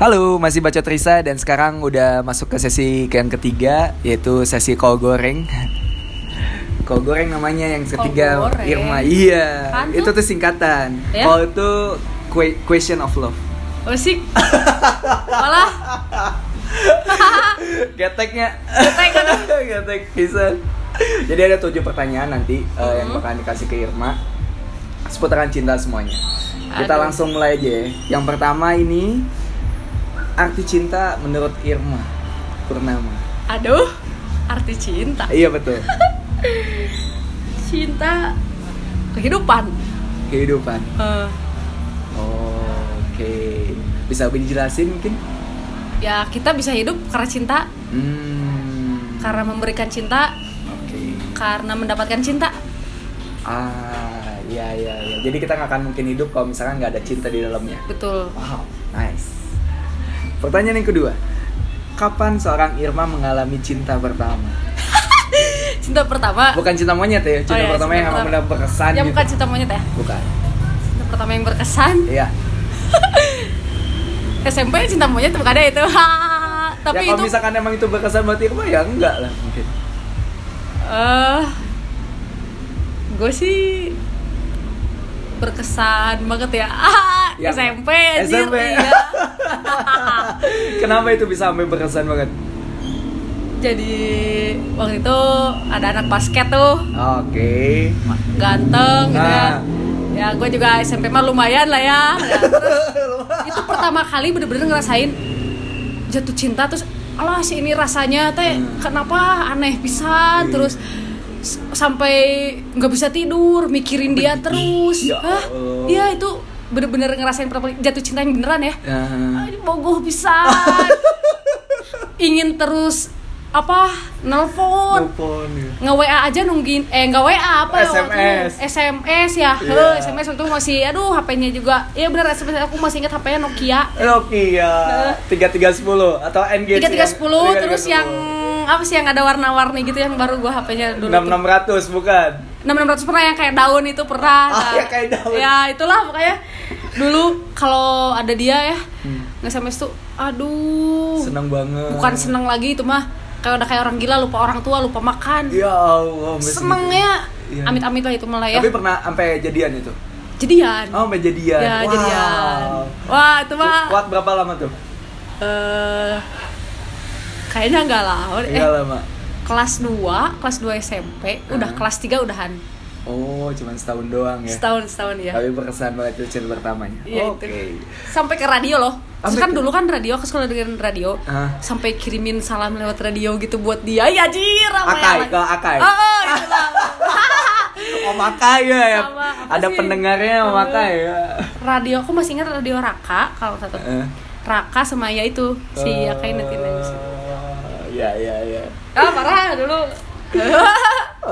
Halo, masih baca Trisa dan sekarang udah masuk ke sesi yang ketiga yaitu sesi kol goreng. Kol goreng namanya yang ketiga goreng. Irma. Iya, Apaan itu tuh? singkatan. Ya? Kol itu que- question of love. Oh sih. Malah Geteknya. Getek, aduh. Getek pisan. Jadi ada tujuh pertanyaan nanti uh, yang bakalan dikasih ke Irma seputaran cinta semuanya. Kita Aduh. langsung mulai aja ya. Yang pertama ini arti cinta menurut Irma Purnama. aduh, arti cinta. Iya betul. Cinta kehidupan. Kehidupan. Eh, Oke. Bisa lebih dijelasin mungkin? ya kita bisa hidup karena cinta, Hmm. karena memberikan cinta, Oke. karena mendapatkan cinta. Ah, iya iya iya. Jadi kita nggak akan mungkin hidup kalau misalkan nggak ada cinta di dalamnya. Betul. Wow, nice. Pertanyaan yang kedua. Kapan seorang Irma mengalami cinta pertama? Cinta pertama. Bukan cinta monyet ya, cinta Oh, iya, pertama cinta yang pertama. berkesan Ya gitu. bukan cinta monyet ya. Bukan. Cinta pertama yang berkesan. Iya. SMP cinta monyet bukan ada itu. Ha, Tapi ya kalau itu misalkan emang itu berkesan buat Irma ya enggak lah mungkin. eh gue sih berkesan banget ya. Ah, Ya, SMP anjir. SMP. Iya. Kenapa itu bisa sampai berkesan banget? Jadi waktu itu ada anak basket tuh Oke. ganteng gitu ya. Nah. Ya gue juga SMP mah lumayan lah ya. Ya, terus itu pertama kali bener-bener ngerasain jatuh cinta terus alah sih ini rasanya teh Hmm. kenapa aneh pisan Iya. terus sampai nggak bisa tidur mikirin dia terus Ya Hah? Iya itu bener-bener ngerasain jatuh cinta yang beneran ya Ya. Ah, ini bogoh pisan ingin terus apa nelpon Telepon ya. nge WA aja nungguin eh nggak WA apa ya waktu itu? SMS. SMS ya. Heh, SMS waktu masih aduh HP-nya juga ya bener SMS aku masih ingat HP-nya Nokia Nokia tiga tiga sepuluh atau NG tiga tiga sepuluh terus yang apa sih yang ada warna-warni gitu yang baru gua HP-nya dulu enam enam ratus bukan? Enam enam ratus pernah yang kayak daun itu pernah. Ah, Nah, ya, kayak daun. ya itulah makanya dulu kalau ada dia ya Hmm. nge-SMS tuh aduh. Senang banget. Bukan seneng lagi itu mah kayak udah kayak orang gila lupa orang tua lupa makan. Ya Allah sampai senengnya. Iya. amit-amit lah itu malah ya. Tapi pernah sampai jadian itu? Jadian. Oh sampai jadian. Ya Wow. jadian wah itu mah kuat berapa lama tuh? Eh kayaknya enggak lah eh, Iya lama kelas 2 kelas 2 SMP udah Ah. kelas 3 udahan oh cuma setahun doang ya setahun setahun ya tapi berkesan banget itu cerita pertamanya Iya, oke itu. sampai ke radio loh Terus kan ke- dulu kan radio aku sekolah dengan radio Ah. sampai kirimin salam lewat radio gitu buat dia ya jir Akai, ya, ke Akai. oh, oh itulah. oh makai ya, ya. Sama, ada sih? pendengarnya Eh. makai ya radio aku masih ingat radio Raka kalau satu Eh. Raka sama ya itu si Akai nanti nangis ya ya ya ah parah dulu.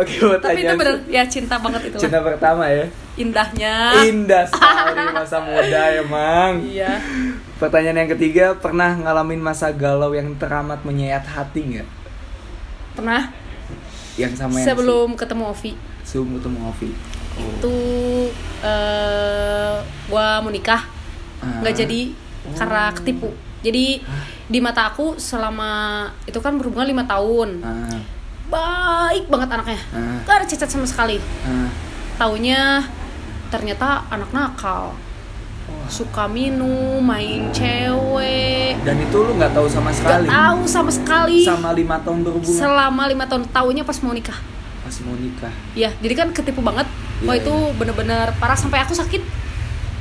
Oke tapi itu bener ya cinta banget itu. Cinta pertama ya? Indahnya. Indah sekali masa muda emang. Iya. Pertanyaan yang ketiga pernah ngalamin masa galau yang teramat menyayat hati nggak? Pernah. Yang sama yang sebelum ketemu Ovi. Si- sebelum ketemu Ovi. Oh. itu eh gua mau nikah. Ah. nggak jadi karena ketipu jadi di mata aku selama itu kan berhubungan lima tahun. Ah, baik banget anaknya. Ah. gak ada cacat sama sekali. Ah. taunya ternyata anak nakal. Wah. suka minum main cewek. Dan itu lu nggak tahu sama Gak sekali? tahu sama sekali. Sama lima tahun berhubungan? Selama lima tahun. Taunya pas mau nikah. Pas mau nikah. Ya jadi kan ketipu banget. Wah Iya, itu bener-bener parah. Sampai aku sakit.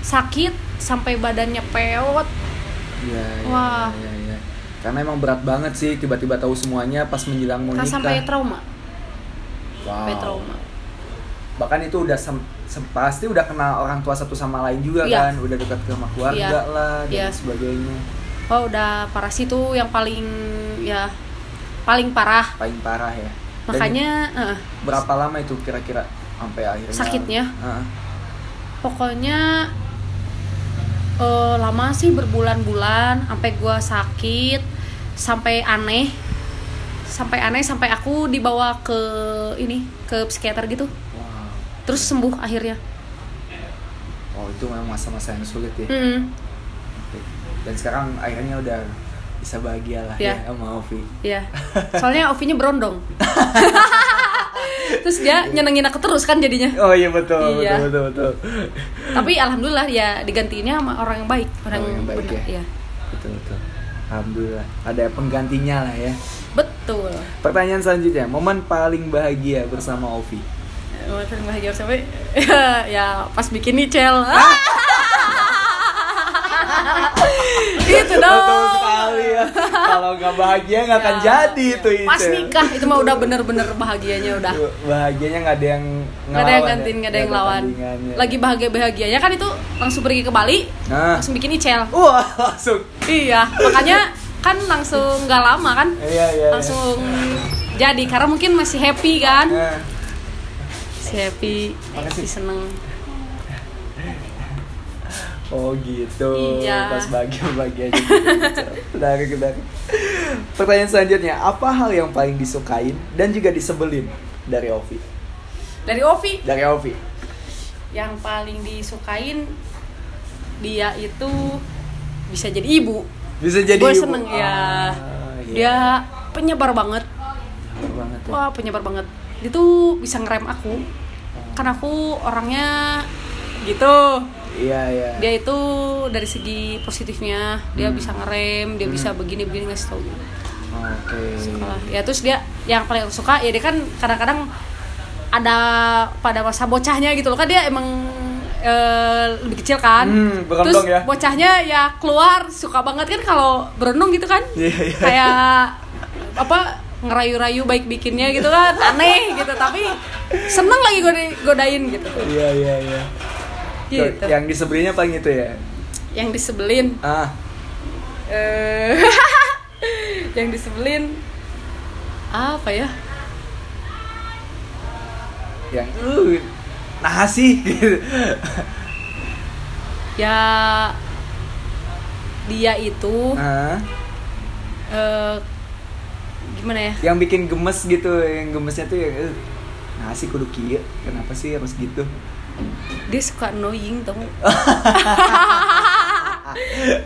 Sakit sampai badannya peot Iya, iya, Wah. iya, iya. Karena emang berat banget sih tiba-tiba tahu semuanya pas menjelang mau nikah. sampai trauma wow. sampai trauma Bahkan itu udah sem- sem- pasti udah kenal orang tua satu sama lain juga Iya. kan, udah dekat sama keluarga Iya. lah dan Iya. sebagainya. oh udah parah sih tuh yang paling ya paling parah Paling parah ya. Dan makanya eh, berapa lama itu kira-kira sampai akhirnya Sakitnya? Heeh. pokoknya eh, lama sih berbulan-bulan sampai gua sakit sampai aneh sampai aneh sampai aku dibawa ke ini ke psikiater gitu wow. terus sembuh akhirnya Oh itu memang masa-masa yang sulit ya. Mm. Oke. dan sekarang akhirnya udah bisa bahagia lah Iya. ya sama Ovi Iya. Soalnya Ovinya berondong. Terus dia nyenengin aku terus kan jadinya. oh iya betul Iya. betul betul betul Tapi alhamdulillah ya digantiinnya sama orang yang baik, orang, Orang yang baik benar. ya. Iya. betul betul alhamdulillah ada penggantinya lah ya Betul. pertanyaan selanjutnya momen paling bahagia bersama Ovi Makin bahagia sampai ya pas bikin nicel. itu dong. betul sekali ya kalau nggak bahagia nggak akan Ya, jadi ya. itu itu Pas nikah itu mah udah bener-bener bahagianya udah. bahagianya nggak ada yang Nggak ada yang ngelawan gantiin, ya? nggak ada yang lawan. Lagi bahagia-bahagianya kan itu langsung pergi ke Bali, nah langsung bikin icel. wah langsung Iya, makanya kan langsung nggak lama kan, iya iya langsung jadi karena mungkin masih happy kan, Nah, si happy, Makasih. si seneng. Oh gitu Iya. pas bahagia bahagia aja menarik menarik pertanyaan selanjutnya apa hal yang paling disukain dan juga disebelin dari Ovi Dari Ovi dari Ovi yang paling disukain dia itu bisa jadi ibu. bisa jadi Gue ibu. seneng ya. Ah, iya. Dia penyebar banget. Bener banget ya. Wah penyebar banget. Dia tuh bisa ngerem aku. Karena aku orangnya gitu. Iya iya Dia itu dari segi positifnya dia Hmm. bisa ngerem, dia Hmm. bisa begini begini ngasih tau. oke Sekolah. Ya terus dia yang paling aku suka ya dia kan kadang-kadang ada pada masa bocahnya gitu loh kan dia emang eh, lebih kecil kan. Hmm, terus ya. bocahnya ya keluar suka banget kan kalau berondong gitu kan. Iya, iya. Kayak apa ngerayu-rayu baik bikinnya gitu kan aneh gitu tapi seneng lagi goda- godain gitu. iya iya iya Gitu. yang disebelinnya paling itu ya Yang disebelin ah eh yang disebelin apa ya? yang uh nah sih gitu. Ya dia itu ah eh, gimana ya? yang bikin gemes gitu yang gemesnya tuh yang uh, nah sih kudu kieu. Kenapa sih harus gitu? Dia suka annoying tau?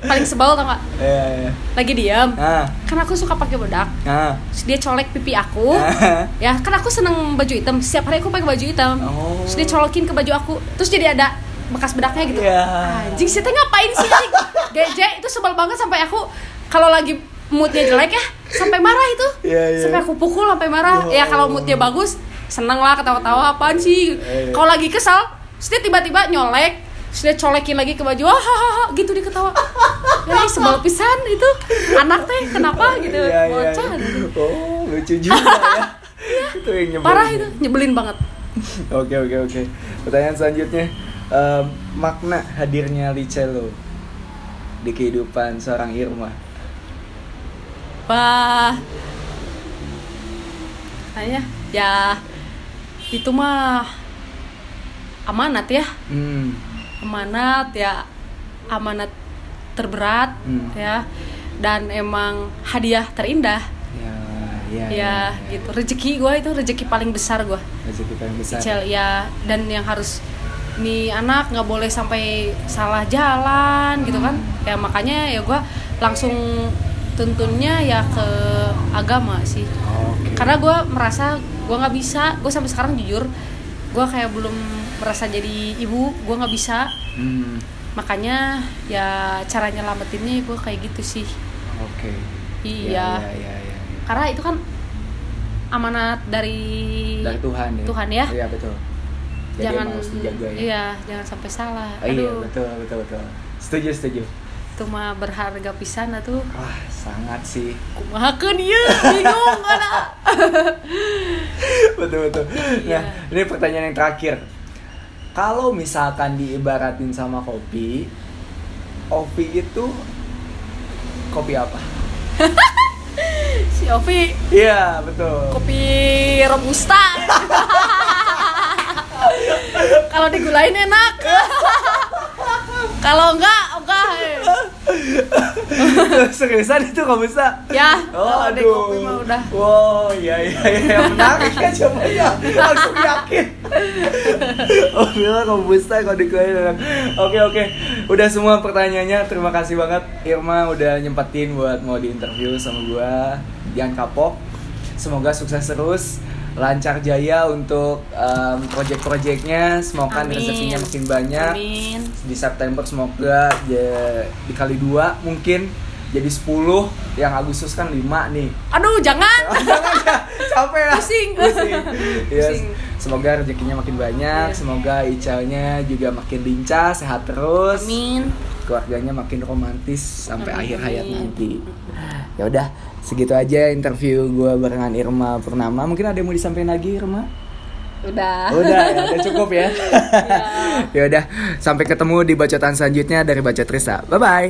Paling sebel tau gak? iya iya Lagi diam ah. Kan aku suka pakai bedak. Ah. Terus dia colek pipi aku. Ah. Ya kan aku seneng baju hitam. Setiap hari aku pakai baju hitam. Oh. Terus dia colokin ke baju aku. Terus jadi ada bekas bedaknya gitu. Iya. Anjing sih ngapain sih anjing? Geje itu sebel banget sampai aku Kalau lagi moodnya jelek ya Sampai marah itu. Iya, iya. Sampai aku pukul sampai marah. Ya Ya kalau moodnya bagus Seneng lah ketawa-tawa apaan sih Iya, iya. Kalau lagi kesal dia tiba-tiba nyolek dia colekin lagi ke baju Hahaha gitu dia ketawa Ya sebel pisan itu Anak teh kenapa gitu Iya, iya, Bocah iya. oh lucu juga ya itu yang nyebelin Parah itu Nyebelin banget Oke oke oke. Pertanyaan selanjutnya, Em, makna hadirnya Licelo di kehidupan seorang Irma. Wah. Kayaknya ya itu mah amanat ya. Hmm. Amanat ya amanat terberat Hmm. ya dan emang hadiah terindah Ya, ya, ya, gitu rezeki gua itu rezeki paling besar gua Rezeki paling besar. Icel ya dan yang harus nih anak nggak boleh sampai salah jalan gitu kan ya makanya ya gua langsung tuntunnya ya ke agama sih Oke. karena gue merasa gue nggak bisa gue sampai sekarang jujur gue kayak belum merasa jadi ibu gue nggak bisa Hmm. makanya ya cara nyelamatinnya gue kayak gitu sih Oke. iya Ya, ya, ya, ya. karena itu kan amanat dari Dari Tuhan ya. Tuhan ya. Iya betul. Jadi jangan harus dijaga ya. iya jangan sampai salah Oh, iya betul betul betul. Setuju setuju. Itu mah berharga pisan tuh Wah sangat sih. kumahakeun ieu bingung ada betul betul. Nah ini pertanyaan yang terakhir. Kalau misalkan diibaratin sama kopi, kopi itu kopi apa? si Ovi Iya betul. kopi robusta kalau digulain enak kalau enggak seriusan itu kamu bisa Ya, Oh, aduh. kopi mah udah. Wow, iya iya iya menarik ya coba ya. Langsung yakin. oh, bilang kamu bisa kalau di kopi. Oke oke. Udah semua pertanyaannya. Terima kasih banget Irma udah nyempetin buat mau diinterview sama gua. Jangan kapok. Semoga sukses terus. Lancar jaya untuk um, project-projectnya. Semoga rezekinya makin banyak Amin. di September semoga ya, dikali dua mungkin jadi 10 yang Agustus kan 5 nih Aduh, jangan. jangan ya capek ya Pusing. pusing Yes. Pusing. semoga rezekinya makin banyak Iya. semoga Icalnya juga makin lincah sehat terus Amin. keluarganya makin romantis sampai Amin. akhir hayat nanti ya udah segitu aja interview gue barengan Irma Purnama mungkin ada yang mau disampaikan lagi Irma Udah. Udah ya, udah cukup ya. ya udah, sampai ketemu di bacotan selanjutnya dari Bacot Risa. Bye bye.